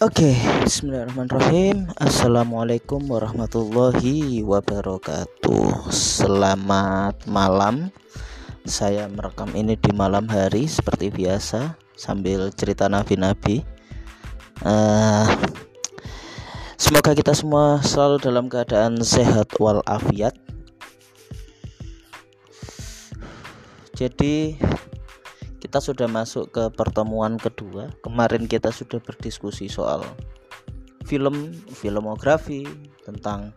Oke, Bismillahirrahmanirrahim. Assalamualaikum warahmatullahi wabarakatuh. Selamat malam. Saya merekam ini di malam hari seperti biasa sambil cerita nabi-nabi. Uh, semoga kita semua selalu dalam keadaan sehat walafiat. Jadi kita sudah masuk ke pertemuan kedua. Kemarin kita sudah berdiskusi soal film, filmografi, tentang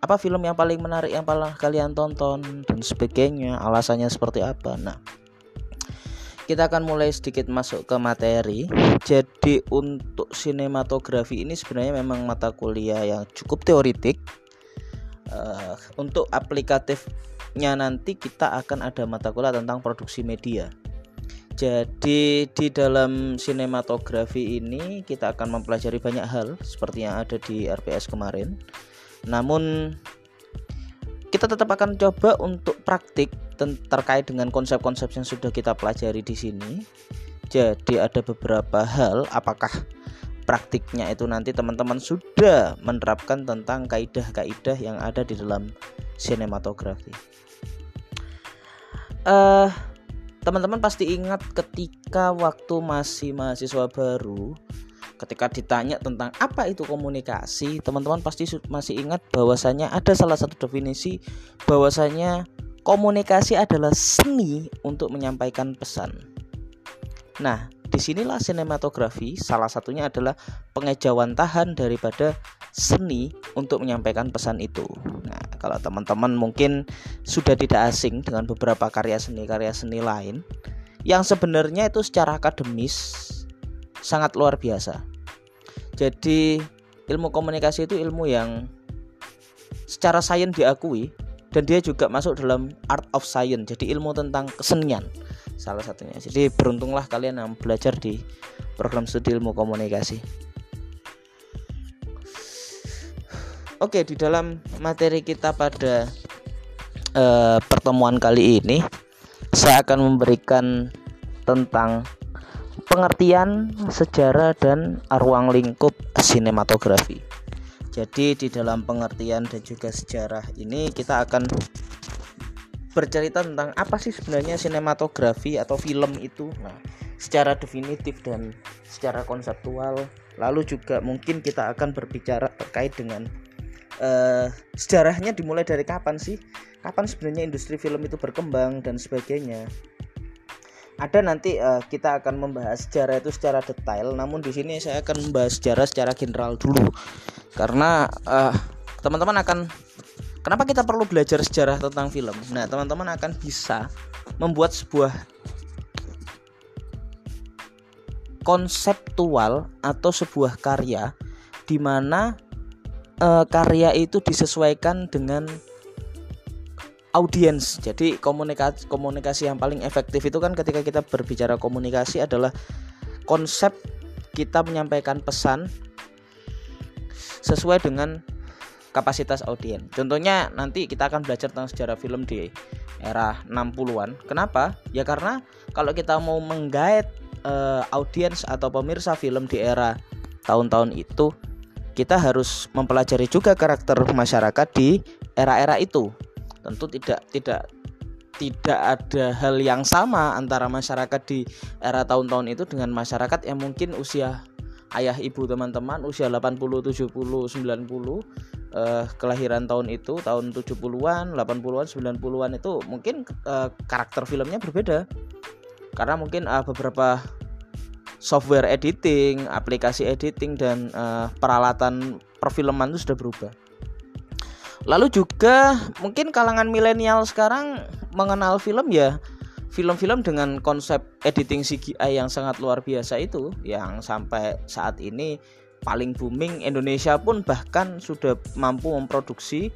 apa film yang paling menarik yang paling kalian tonton dan sebagainya, alasannya seperti apa. Nah, kita akan mulai sedikit masuk ke materi. Jadi untuk sinematografi ini sebenarnya memang mata kuliah yang cukup teoritik. Uh, untuk aplikatifnya nanti kita akan ada mata kuliah tentang produksi media. Jadi di dalam sinematografi ini kita akan mempelajari banyak hal seperti yang ada di RPS kemarin. Namun kita tetap akan coba untuk praktik terkait dengan konsep-konsep yang sudah kita pelajari di sini. Jadi ada beberapa hal apakah praktiknya itu nanti teman-teman sudah menerapkan tentang kaidah-kaidah yang ada di dalam sinematografi. uh, teman-teman pasti ingat ketika waktu masih mahasiswa baru ketika ditanya tentang apa itu komunikasi teman-teman pasti masih ingat bahwasanya ada salah satu definisi bahwasanya komunikasi adalah seni untuk menyampaikan pesan. Nah di sinilah sinematografi salah satunya adalah pengejauhan tahan daripada seni untuk menyampaikan pesan itu nah kalau teman-teman mungkin sudah tidak asing dengan beberapa karya seni karya seni lain yang sebenarnya itu secara akademis sangat luar biasa. Jadi ilmu komunikasi itu ilmu yang secara sains diakui dan dia juga masuk dalam art of science. Jadi ilmu tentang kesenian salah satunya. Jadi beruntunglah kalian yang belajar di program studi ilmu komunikasi. Oke, di dalam materi kita pada uh, pertemuan kali ini saya akan memberikan tentang pengertian sejarah dan ruang lingkup sinematografi. Jadi di dalam pengertian dan juga sejarah ini kita akan bercerita tentang apa sih sebenarnya sinematografi atau film itu. Nah, secara definitif dan secara konseptual. Lalu juga mungkin kita akan berbicara terkait dengan uh, sejarahnya dimulai dari kapan sih? Kapan sebenarnya industri film itu berkembang dan sebagainya? Ada nanti uh, kita akan membahas sejarah itu secara detail, namun di sini saya akan membahas sejarah secara general dulu. Karena uh, teman-teman akan kenapa kita perlu belajar sejarah tentang film? Nah, teman-teman akan bisa membuat sebuah konseptual atau sebuah karya di mana uh, karya itu disesuaikan dengan audiens. Jadi komunikasi komunikasi yang paling efektif itu kan ketika kita berbicara komunikasi adalah konsep kita menyampaikan pesan sesuai dengan kapasitas audiens. Contohnya nanti kita akan belajar tentang sejarah film di era 60-an. Kenapa? Ya karena kalau kita mau menggait uh, audiens atau pemirsa film di era tahun-tahun itu kita harus mempelajari juga karakter masyarakat di era-era itu. Tentu tidak tidak tidak ada hal yang sama antara masyarakat di era tahun-tahun itu dengan masyarakat yang mungkin usia ayah ibu teman-teman usia 80, 70, 90 eh, kelahiran tahun itu tahun 70-an, 80-an, 90-an itu mungkin eh, karakter filmnya berbeda. Karena mungkin eh, beberapa software editing, aplikasi editing dan uh, peralatan perfilman itu sudah berubah. Lalu juga mungkin kalangan milenial sekarang mengenal film ya film-film dengan konsep editing CGI yang sangat luar biasa itu yang sampai saat ini paling booming Indonesia pun bahkan sudah mampu memproduksi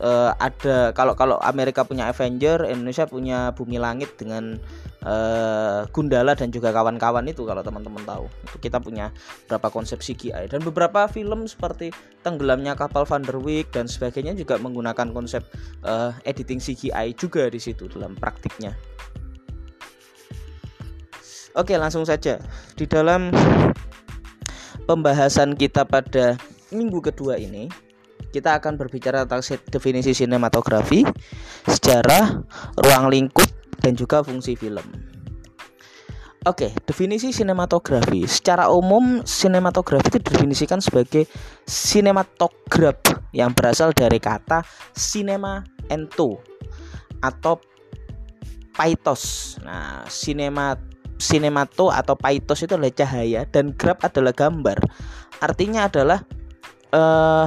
uh, ada kalau kalau Amerika punya Avenger, Indonesia punya Bumi Langit dengan uh, Gundala dan juga kawan-kawan itu kalau teman-teman tahu. Kita punya beberapa konsep CGI dan beberapa film seperti Tenggelamnya Kapal Van der Wijk dan sebagainya juga menggunakan konsep uh, editing CGI juga di situ dalam praktiknya. Oke, langsung saja. Di dalam pembahasan kita pada minggu kedua ini kita akan berbicara tentang definisi sinematografi, sejarah, ruang lingkup, dan juga fungsi film. Oke, definisi sinematografi. Secara umum, sinematografi itu didefinisikan sebagai sinematograf yang berasal dari kata cinema ento atau paitos. Nah, sinema sinemato atau paitos itu adalah cahaya dan grab adalah gambar. Artinya adalah uh,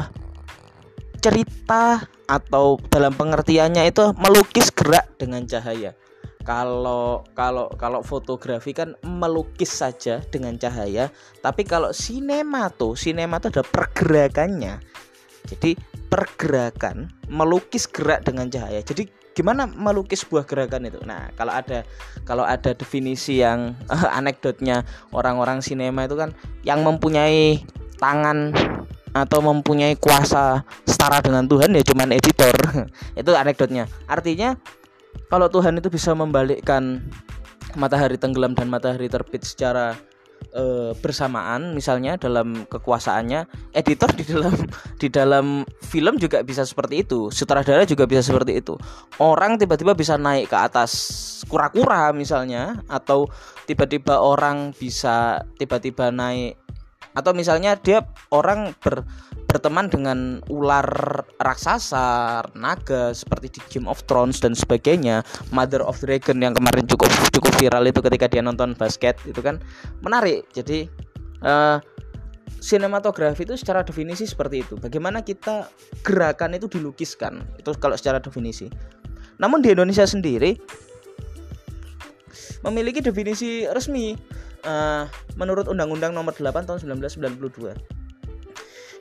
cerita atau dalam pengertiannya itu melukis gerak dengan cahaya. Kalau kalau kalau fotografi kan melukis saja dengan cahaya tapi kalau sinema tuh sinema tuh ada pergerakannya. Jadi pergerakan melukis gerak dengan cahaya. Jadi gimana melukis sebuah gerakan itu? Nah kalau ada kalau ada definisi yang uh, anekdotnya orang-orang sinema itu kan yang mempunyai tangan atau mempunyai kuasa setara dengan Tuhan ya cuman editor. Itu anekdotnya. Artinya kalau Tuhan itu bisa membalikkan matahari tenggelam dan matahari terbit secara e, bersamaan misalnya dalam kekuasaannya editor di dalam di dalam film juga bisa seperti itu sutradara juga bisa seperti itu. Orang tiba-tiba bisa naik ke atas kura-kura misalnya atau tiba-tiba orang bisa tiba-tiba naik atau misalnya dia orang ber berteman dengan ular raksasa, naga seperti di Game of Thrones dan sebagainya, Mother of Dragon yang kemarin cukup cukup viral itu ketika dia nonton basket itu kan menarik. Jadi uh, sinematografi itu secara definisi seperti itu. Bagaimana kita gerakan itu dilukiskan. Itu kalau secara definisi. Namun di Indonesia sendiri memiliki definisi resmi uh, menurut Undang-Undang Nomor 8 Tahun 1992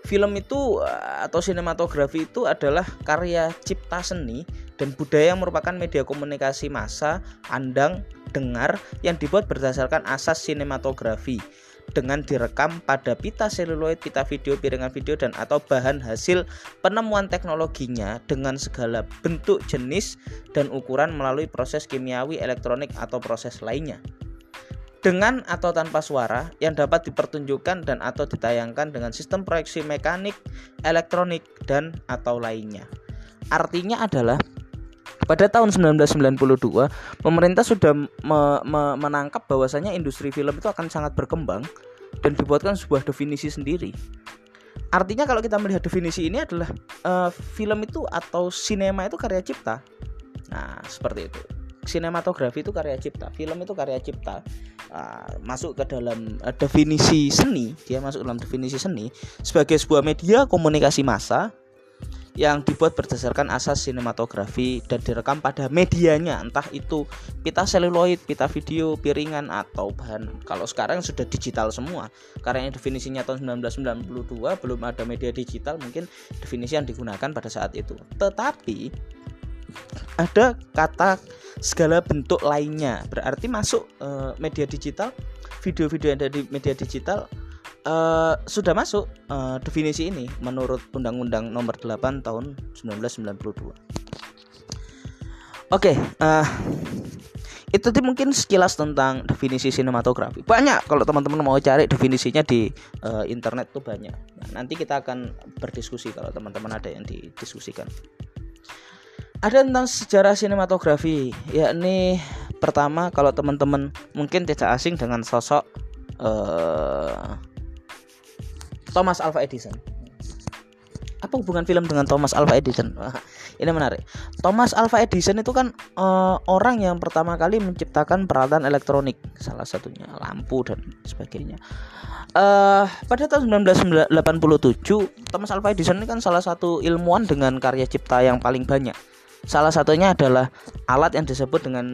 film itu eh, atau sinematografi itu adalah karya cipta seni dan budaya yang merupakan media komunikasi massa, andang, dengar yang dibuat berdasarkan asas sinematografi dengan direkam pada pita seluloid, pita video, piringan video dan atau bahan hasil penemuan teknologinya dengan segala bentuk, jenis dan ukuran melalui proses kimiawi, elektronik atau proses lainnya dengan atau tanpa suara yang dapat dipertunjukkan dan atau ditayangkan dengan sistem proyeksi mekanik, elektronik dan atau lainnya. Artinya adalah pada tahun 1992 pemerintah sudah me me menangkap bahwasanya industri film itu akan sangat berkembang dan dibuatkan sebuah definisi sendiri. Artinya kalau kita melihat definisi ini adalah uh, film itu atau sinema itu karya cipta. Nah, seperti itu sinematografi itu karya cipta, film itu karya cipta. Uh, masuk ke dalam uh, definisi seni, dia masuk dalam definisi seni sebagai sebuah media komunikasi massa yang dibuat berdasarkan asas sinematografi dan direkam pada medianya. Entah itu pita seluloid, pita video, piringan atau bahan. Kalau sekarang sudah digital semua karena definisinya tahun 1992 belum ada media digital mungkin definisi yang digunakan pada saat itu. Tetapi ada kata segala bentuk lainnya berarti masuk uh, media digital video-video yang ada di media digital uh, sudah masuk uh, definisi ini menurut Undang-Undang Nomor 8 Tahun 1992. Oke, okay, uh, itu tuh mungkin sekilas tentang definisi sinematografi. Banyak kalau teman-teman mau cari definisinya di uh, internet tuh banyak. Nah, nanti kita akan berdiskusi kalau teman-teman ada yang didiskusikan ada tentang sejarah sinematografi. Yakni pertama kalau teman-teman mungkin tidak asing dengan sosok uh, Thomas Alva Edison. Apa hubungan film dengan Thomas Alva Edison? Ini menarik. Thomas Alva Edison itu kan uh, orang yang pertama kali menciptakan peralatan elektronik salah satunya lampu dan sebagainya. Uh, pada tahun 1987 Thomas Alva Edison ini kan salah satu ilmuwan dengan karya cipta yang paling banyak Salah satunya adalah alat yang disebut dengan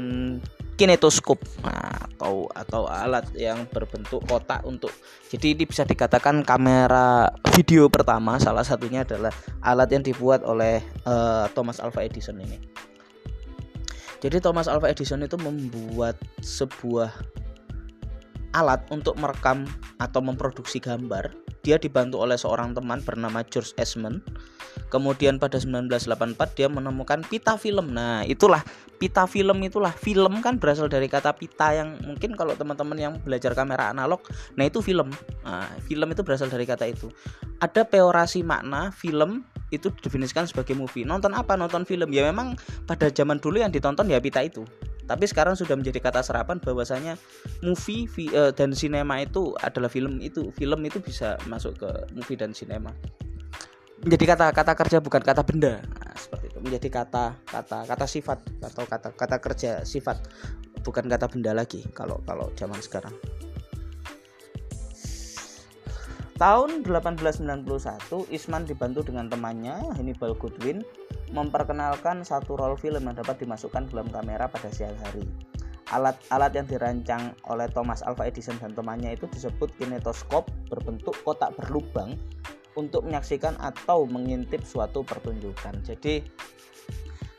kinetoskop nah, atau atau alat yang berbentuk kotak untuk jadi ini bisa dikatakan kamera video pertama salah satunya adalah alat yang dibuat oleh uh, Thomas Alva Edison ini. Jadi Thomas Alva Edison itu membuat sebuah alat untuk merekam atau memproduksi gambar dia dibantu oleh seorang teman bernama George Esmond. Kemudian pada 1984 dia menemukan pita film. Nah, itulah pita film itulah film kan berasal dari kata pita yang mungkin kalau teman-teman yang belajar kamera analog, nah itu film. Nah, film itu berasal dari kata itu. Ada peorasi makna film itu didefinisikan sebagai movie. Nonton apa? Nonton film. Ya memang pada zaman dulu yang ditonton ya pita itu tapi sekarang sudah menjadi kata serapan bahwasanya movie vi, uh, dan sinema itu adalah film itu film itu bisa masuk ke movie dan sinema. Menjadi kata kata kerja bukan kata benda. Nah, seperti itu. Menjadi kata kata kata sifat atau kata kata kerja sifat bukan kata benda lagi kalau kalau zaman sekarang. Tahun 1891, Isman dibantu dengan temannya Hannibal Goodwin memperkenalkan satu roll film yang dapat dimasukkan dalam kamera pada siang hari. Alat-alat yang dirancang oleh Thomas Alva Edison dan temannya itu disebut kinetoskop berbentuk kotak berlubang untuk menyaksikan atau mengintip suatu pertunjukan. Jadi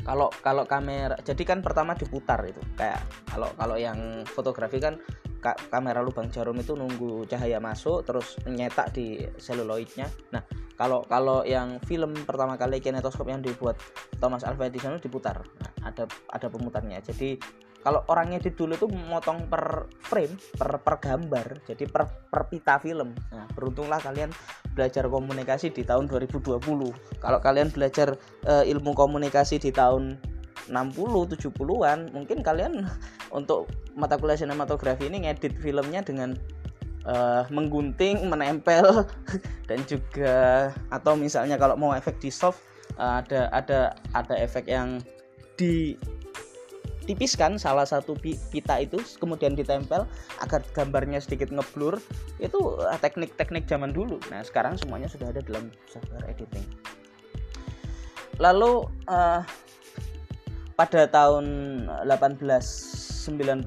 kalau kalau kamera jadi kan pertama diputar itu kayak kalau kalau yang fotografi kan kamera lubang jarum itu nunggu cahaya masuk terus nyetak di seluloidnya. Nah, kalau kalau yang film pertama kali kinetoskop yang dibuat Thomas Alva Edison diputar. Nah, ada ada pemutarnya. Jadi kalau orangnya di dulu itu memotong per frame per, per gambar jadi per, per pita film. Nah beruntunglah kalian belajar komunikasi di tahun 2020 kalau kalian belajar uh, ilmu komunikasi di tahun 60 70-an mungkin kalian untuk mata kuliah sinematografi ini ngedit filmnya dengan uh, menggunting, menempel dan juga atau misalnya kalau mau efek di soft uh, ada ada ada efek yang di tipiskan salah satu pita itu kemudian ditempel agar gambarnya sedikit ngeblur itu eh, teknik-teknik zaman dulu. Nah sekarang semuanya sudah ada dalam software editing. Lalu uh, pada tahun 1895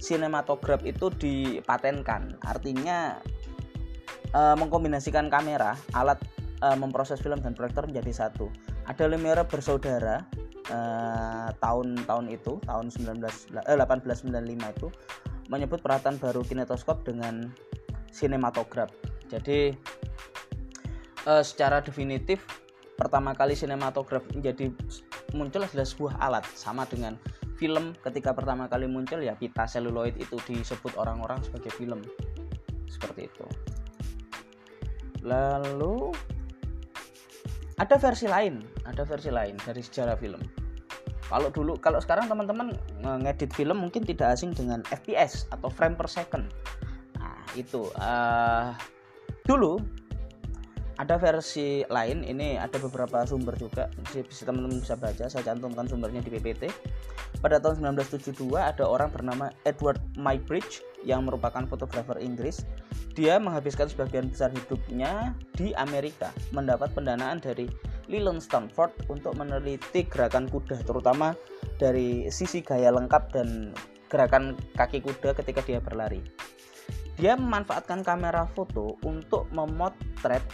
sinematograf itu dipatenkan. Artinya e, mengkombinasikan kamera alat e, memproses film dan proyektor menjadi satu. Ada Lumiere bersaudara tahun-tahun itu tahun 19 eh, 1895 itu menyebut peralatan baru kinetoskop dengan sinematograf. Jadi e, secara definitif pertama kali sinematograf menjadi muncul adalah sebuah alat. Sama dengan film ketika pertama kali muncul ya pita seluloid itu disebut orang-orang sebagai film. Seperti itu. Lalu ada versi lain. Ada versi lain dari sejarah film. Kalau dulu kalau sekarang teman-teman ngedit film mungkin tidak asing dengan FPS atau frame per second. Nah itu uh, dulu ada versi lain ini ada beberapa sumber juga. Bisa teman-teman bisa baca saya cantumkan sumbernya di PPT pada tahun 1972 ada orang bernama Edward Muybridge yang merupakan fotografer Inggris. Dia menghabiskan sebagian besar hidupnya di Amerika mendapat pendanaan dari Leland Stanford untuk meneliti gerakan kuda terutama dari sisi gaya lengkap dan gerakan kaki kuda ketika dia berlari. Dia memanfaatkan kamera foto untuk memotret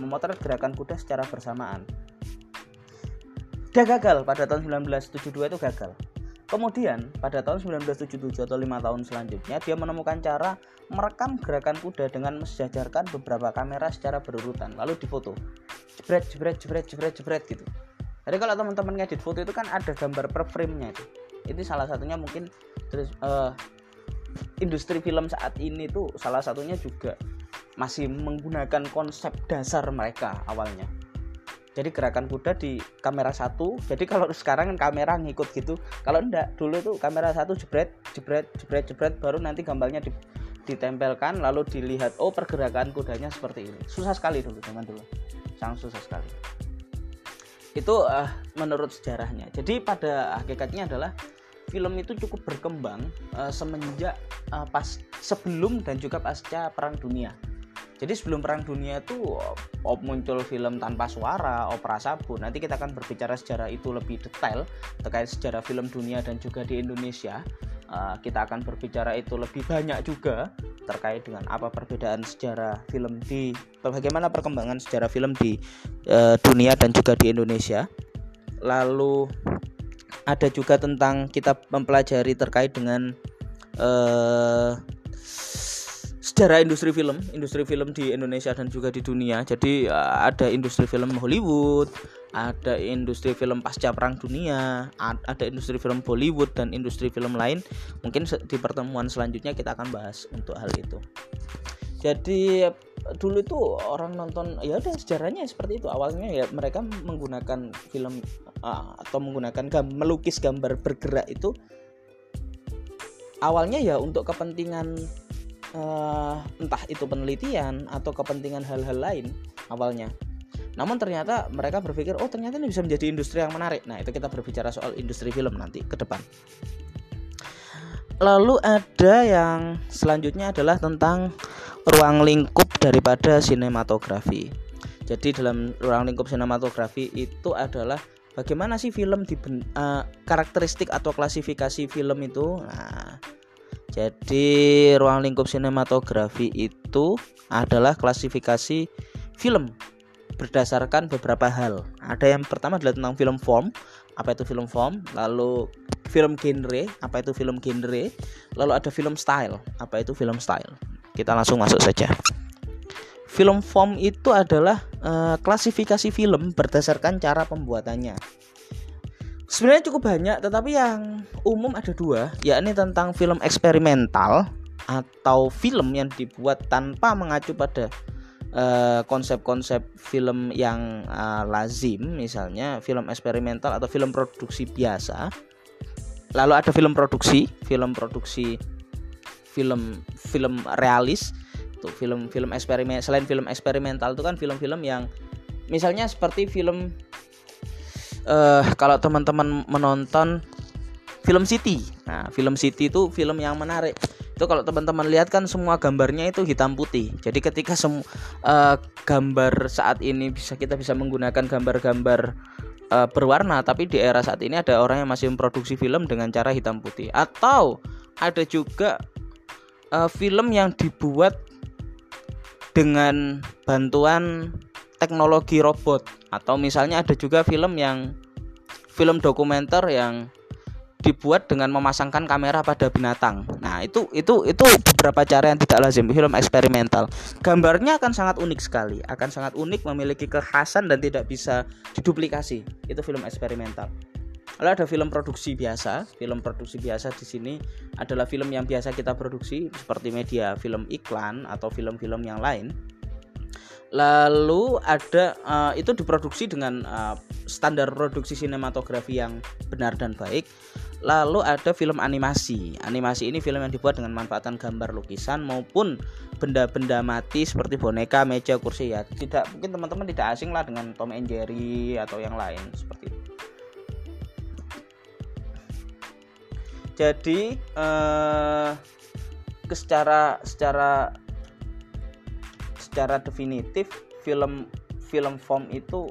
memotret gerakan kuda secara bersamaan. Dia gagal pada tahun 1972 itu gagal. Kemudian pada tahun 1977 atau lima tahun selanjutnya dia menemukan cara merekam gerakan kuda dengan mensejajarkan beberapa kamera secara berurutan lalu difoto. Jebret jebret jebret jebret jebret gitu. Jadi kalau teman-teman ngedit foto itu kan ada gambar per frame-nya itu. Itu salah satunya mungkin terus uh, industri film saat ini tuh salah satunya juga masih menggunakan konsep dasar mereka awalnya. Jadi gerakan kuda di kamera satu jadi kalau sekarang kan kamera ngikut gitu. Kalau enggak dulu tuh kamera satu jebret jebret jebret jebret baru nanti gambarnya di, ditempelkan lalu dilihat oh pergerakan kudanya seperti ini. Susah sekali dulu zaman dulu. Sangat susah sekali. Itu uh, menurut sejarahnya. Jadi pada hakikatnya adalah film itu cukup berkembang uh, semenjak uh, pas sebelum dan juga pasca perang dunia jadi sebelum perang dunia itu op muncul film tanpa suara, opera sabu. Nanti kita akan berbicara sejarah itu lebih detail terkait sejarah film dunia dan juga di Indonesia. Uh, kita akan berbicara itu lebih banyak juga terkait dengan apa perbedaan sejarah film di bagaimana perkembangan sejarah film di uh, dunia dan juga di Indonesia. Lalu ada juga tentang kita mempelajari terkait dengan uh, sejarah industri film, industri film di Indonesia dan juga di dunia. Jadi uh, ada industri film Hollywood, ada industri film pasca perang dunia, ada industri film Bollywood dan industri film lain. Mungkin di pertemuan selanjutnya kita akan bahas untuk hal itu. Jadi dulu itu orang nonton ya udah sejarahnya seperti itu. Awalnya ya mereka menggunakan film uh, atau menggunakan gam, melukis gambar bergerak itu awalnya ya untuk kepentingan uh, entah itu penelitian atau kepentingan hal-hal lain awalnya. Namun ternyata mereka berpikir, oh ternyata ini bisa menjadi industri yang menarik. Nah itu kita berbicara soal industri film nanti ke depan. Lalu ada yang selanjutnya adalah tentang ruang lingkup daripada sinematografi. Jadi dalam ruang lingkup sinematografi itu adalah bagaimana sih film di uh, karakteristik atau klasifikasi film itu. Nah, jadi ruang lingkup sinematografi itu adalah klasifikasi film berdasarkan beberapa hal. Ada yang pertama adalah tentang film form, apa itu film form, lalu film genre, apa itu film genre, lalu ada film style, apa itu film style. Kita langsung masuk saja. Film form itu adalah uh, klasifikasi film berdasarkan cara pembuatannya sebenarnya cukup banyak tetapi yang umum ada dua yakni tentang film eksperimental atau film yang dibuat tanpa mengacu pada eh, konsep-konsep uh, film yang uh, lazim misalnya film eksperimental atau film produksi biasa. Lalu ada film produksi film produksi film film realis. Tuh film film eksperimen selain film eksperimental itu kan film-film yang misalnya seperti film uh, kalau teman-teman menonton film City. Nah, film City itu film yang menarik. Itu kalau teman-teman lihat kan semua gambarnya itu hitam putih. Jadi ketika semua uh, gambar saat ini bisa kita bisa menggunakan gambar-gambar uh, berwarna, tapi di era saat ini ada orang yang masih memproduksi film dengan cara hitam putih. Atau ada juga uh, film yang dibuat dengan bantuan teknologi robot atau misalnya ada juga film yang film dokumenter yang dibuat dengan memasangkan kamera pada binatang. Nah, itu itu itu beberapa cara yang tidak lazim film eksperimental. Gambarnya akan sangat unik sekali, akan sangat unik memiliki kekhasan dan tidak bisa diduplikasi. Itu film eksperimental. Lalu ada film produksi biasa. Film produksi biasa di sini adalah film yang biasa kita produksi seperti media film iklan atau film-film yang lain lalu ada uh, itu diproduksi dengan uh, standar produksi sinematografi yang benar dan baik. Lalu ada film animasi. Animasi ini film yang dibuat dengan manfaatan gambar lukisan maupun benda-benda mati seperti boneka meja kursi. Ya tidak mungkin teman-teman tidak asing lah dengan Tom and Jerry atau yang lain seperti itu. Jadi uh, secara secara secara definitif film film form itu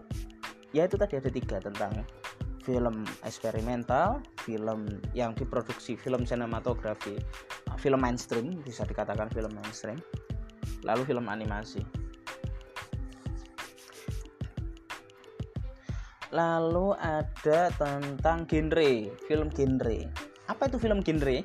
ya itu tadi ada tiga tentang film eksperimental, film yang diproduksi film sinematografi, film mainstream bisa dikatakan film mainstream, lalu film animasi. Lalu ada tentang genre, film genre. Apa itu film genre?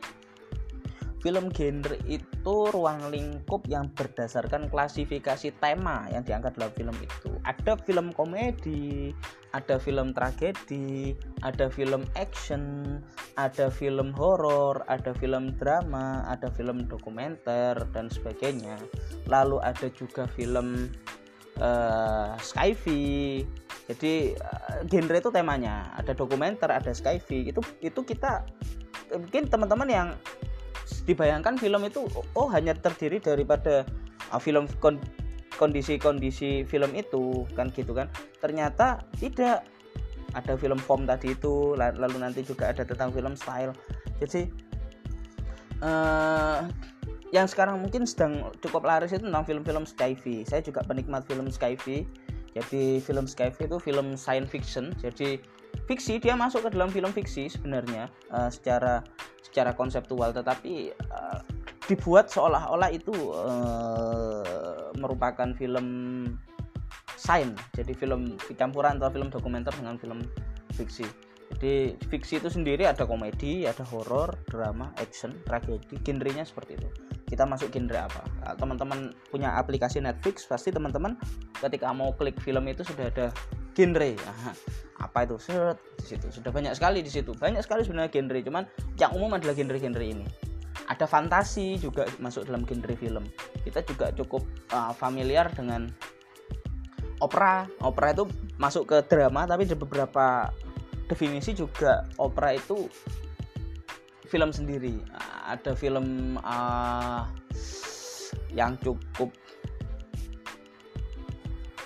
Film genre itu ruang lingkup yang berdasarkan klasifikasi tema yang diangkat dalam film itu. Ada film komedi, ada film tragedi, ada film action, ada film horor, ada film drama, ada film dokumenter dan sebagainya. Lalu ada juga film uh, sci-fi. Jadi uh, genre itu temanya, ada dokumenter, ada sci-fi. Itu itu kita mungkin teman-teman yang dibayangkan film itu oh hanya terdiri daripada uh, film kondisi-kondisi film itu kan gitu kan. Ternyata tidak. Ada film form tadi itu lalu nanti juga ada tentang film style. Jadi uh, yang sekarang mungkin sedang cukup laris itu tentang film-film sci-fi saya juga penikmat film sci-fi jadi film sci-fi itu film science fiction. Jadi fiksi dia masuk ke dalam film fiksi sebenarnya uh, secara secara konseptual. Tetapi uh, dibuat seolah-olah itu uh, merupakan film sains. Jadi film campuran atau film dokumenter dengan film fiksi. Jadi fiksi itu sendiri ada komedi ada horor drama action tragedi genrenya seperti itu. Kita masuk genre apa? Teman-teman punya aplikasi Netflix pasti teman-teman ketika mau klik film itu sudah ada genre. Apa itu? Set di situ. Sudah banyak sekali di situ. Banyak sekali sebenarnya genre cuman yang umum adalah genre-genre ini. Ada fantasi juga masuk dalam genre film. Kita juga cukup uh, familiar dengan opera. Opera itu masuk ke drama tapi ada beberapa definisi juga opera itu film sendiri. Ada film uh, yang cukup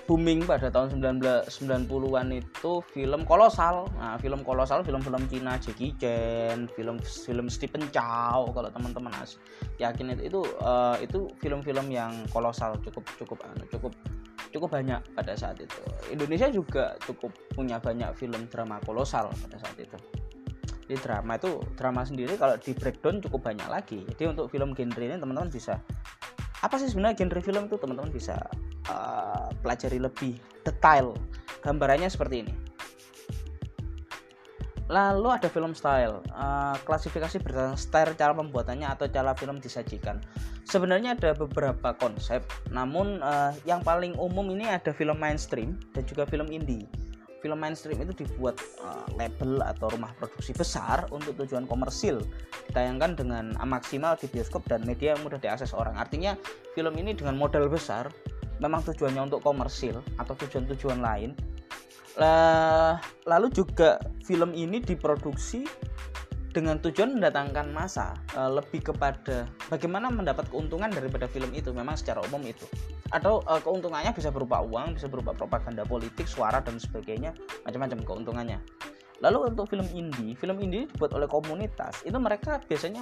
booming pada tahun 1990-an itu film kolosal. Nah, film kolosal film-film Cina Jackie Chan, film-film Stephen Chow kalau teman-teman yakin itu itu uh, itu film-film yang kolosal cukup cukup anu, cukup cukup banyak pada saat itu. Indonesia juga cukup punya banyak film drama kolosal pada saat itu. Di drama itu drama sendiri kalau di breakdown cukup banyak lagi. Jadi untuk film genre ini teman-teman bisa apa sih sebenarnya genre film itu teman-teman bisa uh, pelajari lebih detail. Gambarannya seperti ini. Lalu ada film style, uh, klasifikasi berdasarkan style cara pembuatannya atau cara film disajikan. Sebenarnya ada beberapa konsep, namun uh, yang paling umum ini ada film mainstream dan juga film indie. Film mainstream itu dibuat uh, label atau rumah produksi besar untuk tujuan komersil, ditayangkan dengan maksimal di bioskop dan media yang mudah diakses orang. Artinya film ini dengan modal besar, memang tujuannya untuk komersil atau tujuan-tujuan lain. Lalu juga film ini diproduksi dengan tujuan mendatangkan masa lebih kepada bagaimana mendapat keuntungan daripada film itu memang secara umum itu. Atau keuntungannya bisa berupa uang bisa berupa propaganda politik suara dan sebagainya macam-macam keuntungannya lalu untuk film indie film indie dibuat oleh komunitas itu mereka biasanya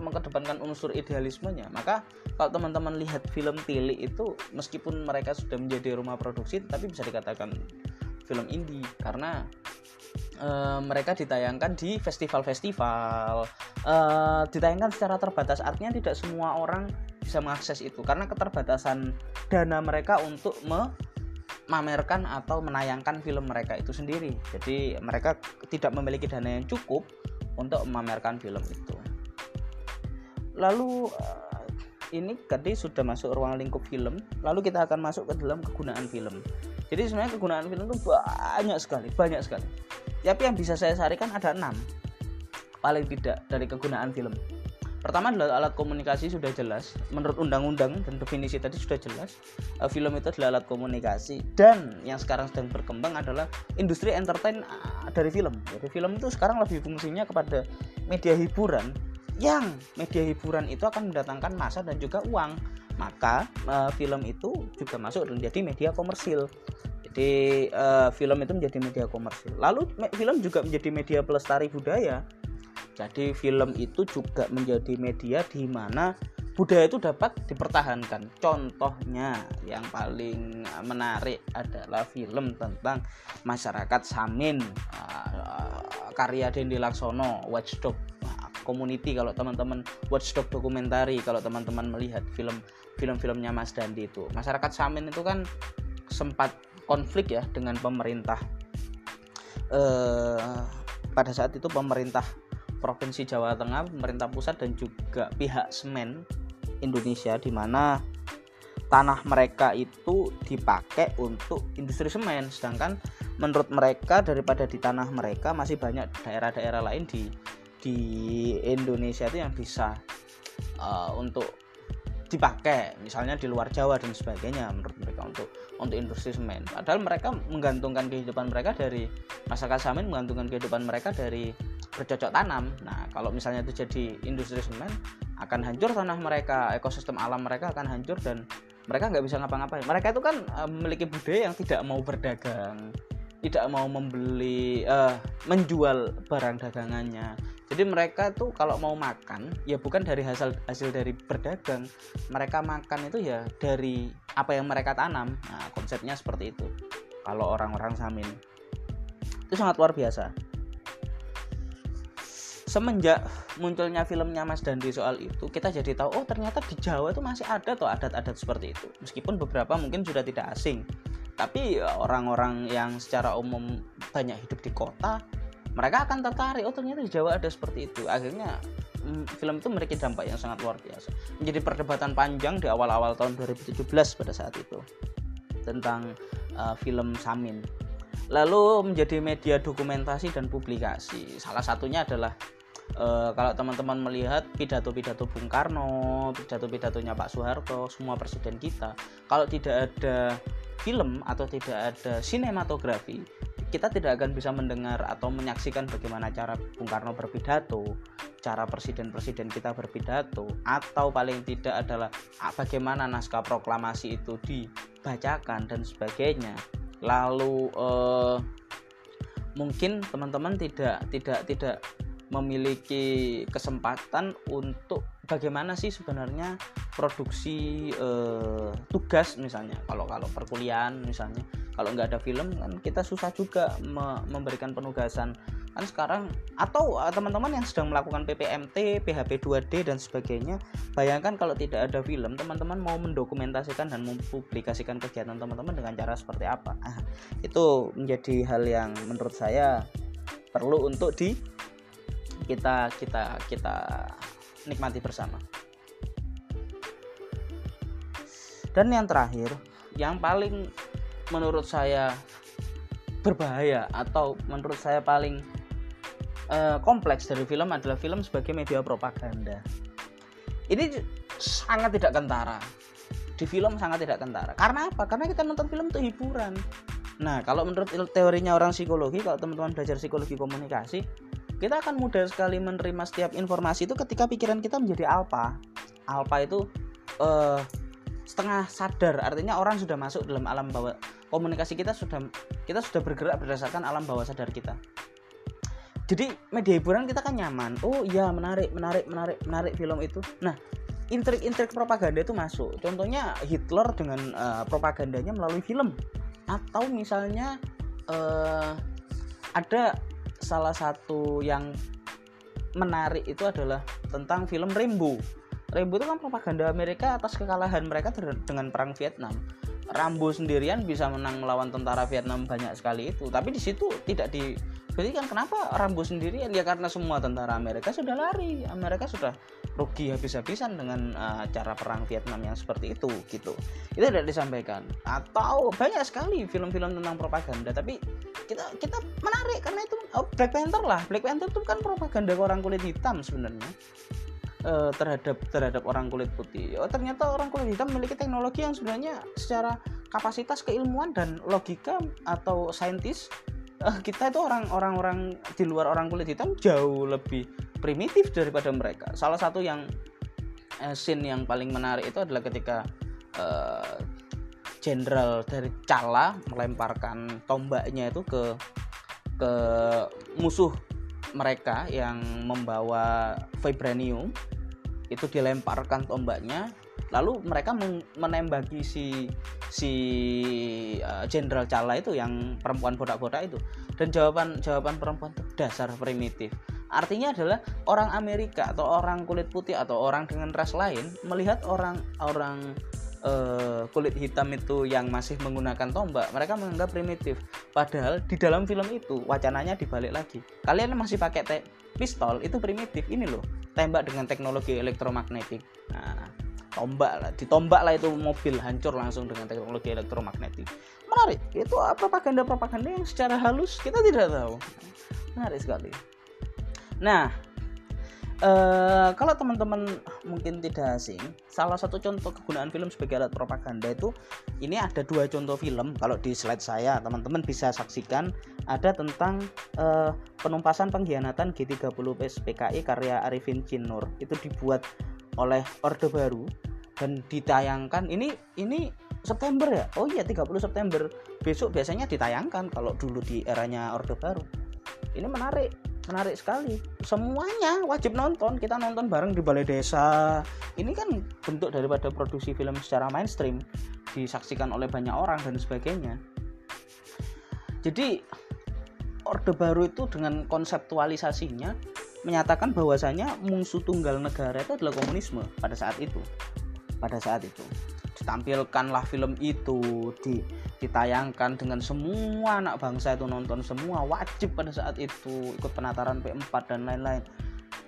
mengedepankan unsur idealismenya. Maka kalau teman-teman lihat film Tili itu meskipun mereka sudah menjadi rumah produksi tapi bisa dikatakan film indie. Karena uh, mereka ditayangkan di festival-festival. Uh, ditayangkan secara terbatas artinya tidak semua orang bisa mengakses itu. Karena keterbatasan dana mereka untuk memamerkan atau menayangkan film mereka itu sendiri. Jadi mereka tidak memiliki dana yang cukup untuk memamerkan film itu. Lalu uh, ini tadi sudah masuk ruang lingkup film lalu kita akan masuk ke dalam kegunaan film. Jadi sebenarnya kegunaan film itu banyak sekali banyak sekali. Tapi yang bisa saya sarikan ada enam paling tidak dari kegunaan film pertama adalah alat komunikasi sudah jelas. Menurut undang-undang dan definisi tadi sudah jelas uh, film itu adalah alat komunikasi. Dan yang sekarang sedang berkembang adalah industri entertain uh, dari film. Jadi film itu sekarang lebih fungsinya kepada media hiburan yang media hiburan itu akan mendatangkan masa dan juga uang. Maka uh, film itu juga masuk menjadi media komersil. Jadi uh, film itu menjadi media komersil. Lalu film juga menjadi media pelestari budaya jadi film itu juga menjadi media di mana budaya itu dapat dipertahankan. Contohnya yang paling menarik adalah film tentang masyarakat Samin uh, karya Dendi Laksono Watchdog community kalau teman-teman watchdog dokumentari kalau teman-teman melihat film film-filmnya Mas Dandi itu. Masyarakat Samin itu kan sempat konflik ya dengan pemerintah. Eh, pada saat itu pemerintah provinsi Jawa Tengah pemerintah pusat dan juga pihak semen Indonesia di mana tanah mereka itu dipakai untuk industri semen. Sedangkan menurut mereka daripada di tanah mereka masih banyak daerah-daerah lain di di Indonesia itu yang bisa uh, untuk dipakai. Misalnya di luar Jawa dan sebagainya menurut mereka untuk untuk industri semen. Padahal mereka menggantungkan kehidupan mereka dari masyarakat samin menggantungkan kehidupan mereka dari bercocok tanam nah kalau misalnya itu jadi industri semen akan hancur tanah mereka ekosistem alam mereka akan hancur dan mereka nggak bisa ngapa-ngapain. Mereka itu kan uh, memiliki budaya yang tidak mau berdagang tidak mau membeli uh, menjual barang dagangannya. Jadi mereka tuh kalau mau makan ya bukan dari hasil hasil dari berdagang. Mereka makan itu ya dari apa yang mereka tanam. Nah konsepnya seperti itu. Kalau orang-orang Samin. Itu sangat luar biasa semenjak munculnya filmnya Mas Dandi soal itu kita jadi tahu oh ternyata di Jawa itu masih ada tuh adat-adat seperti itu. Meskipun beberapa mungkin sudah tidak asing. Tapi orang-orang yang secara umum banyak hidup di kota mereka akan tertarik oh ternyata di Jawa ada seperti itu. Akhirnya film itu memiliki dampak yang sangat luar biasa. Menjadi perdebatan panjang di awal-awal tahun 2017 pada saat itu tentang uh, film Samin. Lalu menjadi media dokumentasi dan publikasi. Salah satunya adalah uh, kalau teman-teman melihat pidato-pidato Bung Karno pidato-pidatonya Pak Soeharto semua presiden kita kalau tidak ada film atau tidak ada sinematografi kita tidak akan bisa mendengar atau menyaksikan bagaimana cara Bung Karno berpidato, cara presiden-presiden kita berpidato, atau paling tidak adalah bagaimana naskah proklamasi itu dibacakan dan sebagainya. Lalu eh, mungkin teman-teman tidak tidak tidak memiliki kesempatan untuk bagaimana sih sebenarnya produksi eh, tugas misalnya. Kalau kalau perkuliahan misalnya. Kalau nggak ada film kan kita susah juga me memberikan penugasan. Kan sekarang atau eh, teman-teman yang sedang melakukan PPMT, PHP 2D dan sebagainya bayangkan kalau tidak ada film teman-teman mau mendokumentasikan dan mempublikasikan kegiatan teman-teman dengan cara seperti apa? Nah, itu menjadi hal yang menurut saya perlu untuk di kita kita kita nikmati bersama. Dan yang terakhir, yang paling menurut saya berbahaya atau menurut saya paling uh, kompleks dari film adalah film sebagai media propaganda. Ini sangat tidak kentara. Di film sangat tidak kentara. Karena apa? Karena kita nonton film untuk hiburan. Nah, kalau menurut teorinya orang psikologi, kalau teman-teman belajar psikologi komunikasi, kita akan mudah sekali menerima setiap informasi itu ketika pikiran kita menjadi alpha. Alpha itu uh, setengah sadar. Artinya orang sudah masuk dalam alam bawah. Komunikasi kita sudah kita sudah bergerak berdasarkan alam bawah sadar kita. Jadi media hiburan kita kan nyaman. Oh iya menarik menarik menarik menarik film itu. Nah intrik-intrik propaganda itu masuk. Contohnya Hitler dengan uh, propagandanya melalui film. Atau misalnya uh, ada salah satu yang menarik itu adalah tentang film Rambo. Rambo itu kan propaganda Amerika atas kekalahan mereka dengan perang Vietnam. Rambo sendirian bisa menang melawan tentara Vietnam banyak sekali itu, tapi di situ tidak di Berarti kan kenapa Rambo sendirian? Ya karena semua tentara Amerika sudah lari. Amerika sudah rugi habis-habisan dengan uh, cara perang Vietnam yang seperti itu gitu. Itu tidak disampaikan. Atau banyak sekali film-film tentang propaganda, tapi kita kita menarik karena itu oh, Black Panther lah. Black Panther itu kan propaganda orang kulit hitam sebenarnya. Uh, terhadap terhadap orang kulit putih. Oh ternyata orang kulit hitam memiliki teknologi yang sebenarnya secara kapasitas keilmuan dan logika atau saintis uh, kita itu orang-orang orang di luar orang kulit hitam jauh lebih primitif daripada mereka. Salah satu yang uh, scene yang paling menarik itu adalah ketika jenderal uh, dari Cala melemparkan tombaknya itu ke ke musuh mereka yang membawa vibranium itu dilemparkan tombaknya lalu mereka menembaki si si eh, jenderal uh, Cala itu yang perempuan bodak-bodak itu. Dan jawaban jawaban perempuan itu dasar primitif. Artinya adalah orang Amerika atau orang kulit putih atau orang dengan ras lain melihat orang orang uh, kulit hitam itu yang masih menggunakan tombak mereka menganggap primitif. Padahal di dalam film itu wacananya dibalik lagi. Kalian masih pakai pistol itu primitif. Ini loh tembak dengan teknologi elektromagnetik. Nah tombak lah ditombak lah itu mobil hancur langsung dengan teknologi elektromagnetik menarik itu propaganda propaganda yang secara halus kita tidak tahu menarik sekali nah Uh, kalau teman-teman mungkin tidak asing, salah satu contoh kegunaan film sebagai alat propaganda itu ini ada dua contoh film. Kalau di slide saya, teman-teman bisa saksikan ada tentang uh, penumpasan pengkhianatan G30 PKI karya Arifin Cinur. Itu dibuat oleh Orde Baru dan ditayangkan. Ini ini September ya? Oh iya 30 September. Besok biasanya ditayangkan kalau dulu di eranya Orde Baru. Ini menarik menarik sekali. Semuanya wajib nonton. Kita nonton bareng di balai desa. Ini kan bentuk daripada produksi film secara mainstream disaksikan oleh banyak orang dan sebagainya. Jadi Orde Baru itu dengan konseptualisasinya menyatakan bahwasanya musuh tunggal negara itu adalah komunisme pada saat itu. Pada saat itu. Ditampilkanlah film itu di ditayangkan dengan semua anak bangsa itu nonton semua wajib pada saat itu ikut penataran P4 dan lain-lain.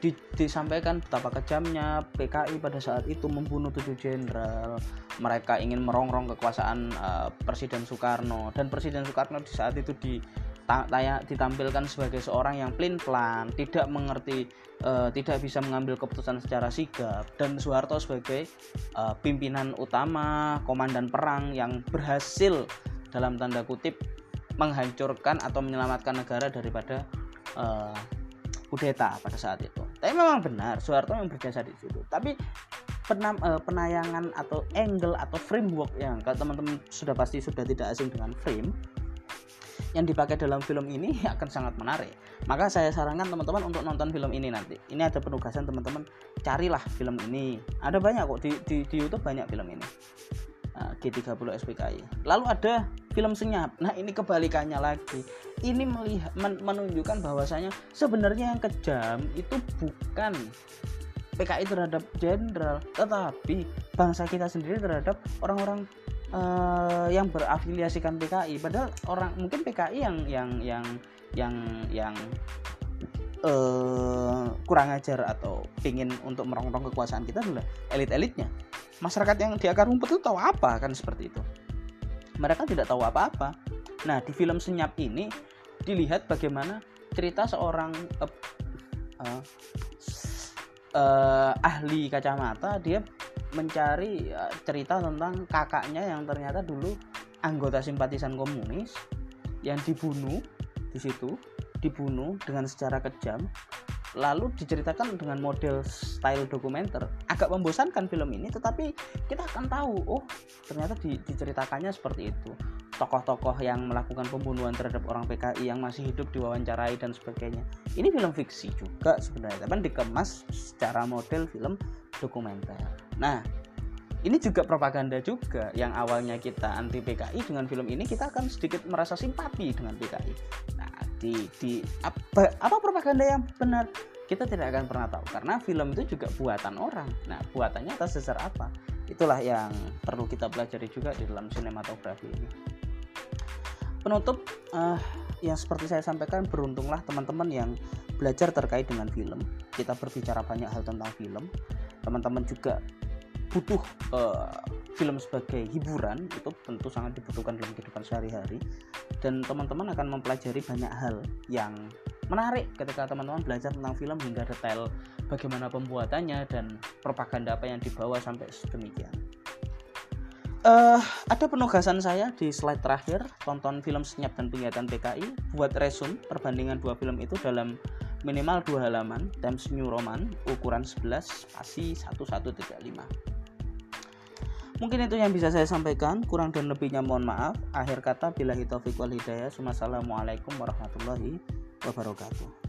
Di, disampaikan betapa kejamnya PKI pada saat itu membunuh tujuh jenderal. Mereka ingin merongrong kekuasaan uh, Presiden Soekarno. Dan Presiden Soekarno di saat itu di ditampilkan sebagai seorang yang plin plan tidak mengerti uh, tidak bisa mengambil keputusan secara sigap dan Soeharto sebagai uh, pimpinan utama komandan perang yang berhasil dalam tanda kutip menghancurkan atau menyelamatkan negara daripada uh, kudeta pada saat itu. Tapi memang benar Soeharto yang berjasa di situ. Tapi penam, uh, penayangan atau angle atau framework yang kalau teman-teman sudah pasti sudah tidak asing dengan frame yang dipakai dalam film ini akan sangat menarik. Maka saya sarankan teman-teman untuk nonton film ini nanti. Ini ada penugasan teman-teman carilah film ini. Ada banyak kok di, di, di YouTube banyak film ini. Nah, G30 SPKI. Lalu ada film senyap. Nah, ini kebalikannya lagi. Ini melihat men, menunjukkan bahwasanya sebenarnya yang kejam itu bukan PKI terhadap jenderal, tetapi bangsa kita sendiri terhadap orang-orang uh, yang berafiliasikan PKI padahal orang mungkin PKI yang yang yang yang yang uh, kurang ajar atau ingin untuk merongrong kekuasaan kita adalah elit-elitnya. Masyarakat yang di akar rumput itu tahu apa kan seperti itu. Mereka tidak tahu apa-apa. Nah di film senyap ini dilihat bagaimana cerita seorang uh, uh, uh, ahli kacamata dia mencari uh, cerita tentang kakaknya yang ternyata dulu anggota simpatisan komunis yang dibunuh di situ dibunuh dengan secara kejam lalu diceritakan dengan model style dokumenter. Agak membosankan film ini tetapi kita akan tahu oh ternyata di, diceritakannya seperti itu. Tokoh-tokoh yang melakukan pembunuhan terhadap orang PKI yang masih hidup diwawancarai dan sebagainya. Ini film fiksi juga sebenarnya tapi dikemas secara model film dokumenter. Nah ini juga propaganda juga yang awalnya kita anti PKI dengan film ini kita akan sedikit merasa simpati dengan PKI nah di di apa apa propaganda yang benar? Kita tidak akan pernah tahu karena film itu juga buatan orang. Nah buatannya atas dasar apa? Itulah yang perlu kita pelajari juga di dalam sinematografi ini. Penutup uh, yang seperti saya sampaikan beruntunglah teman-teman yang belajar terkait dengan film. Kita berbicara banyak hal tentang film teman-teman juga butuh uh, film sebagai hiburan itu tentu sangat dibutuhkan dalam kehidupan sehari-hari dan teman-teman akan mempelajari banyak hal yang menarik ketika teman-teman belajar tentang film hingga detail bagaimana pembuatannya dan propaganda apa yang dibawa sampai sedemikian. Uh, ada penugasan saya di slide terakhir tonton film senyap dan penglihatan PKI buat resum perbandingan dua film itu dalam minimal dua halaman Times New Roman ukuran 11 spasi 1135 Mungkin itu yang bisa saya sampaikan. Kurang dan lebihnya mohon maaf. Akhir kata bila taufik wal hidayah. Wassalamualaikum warahmatullahi wabarakatuh.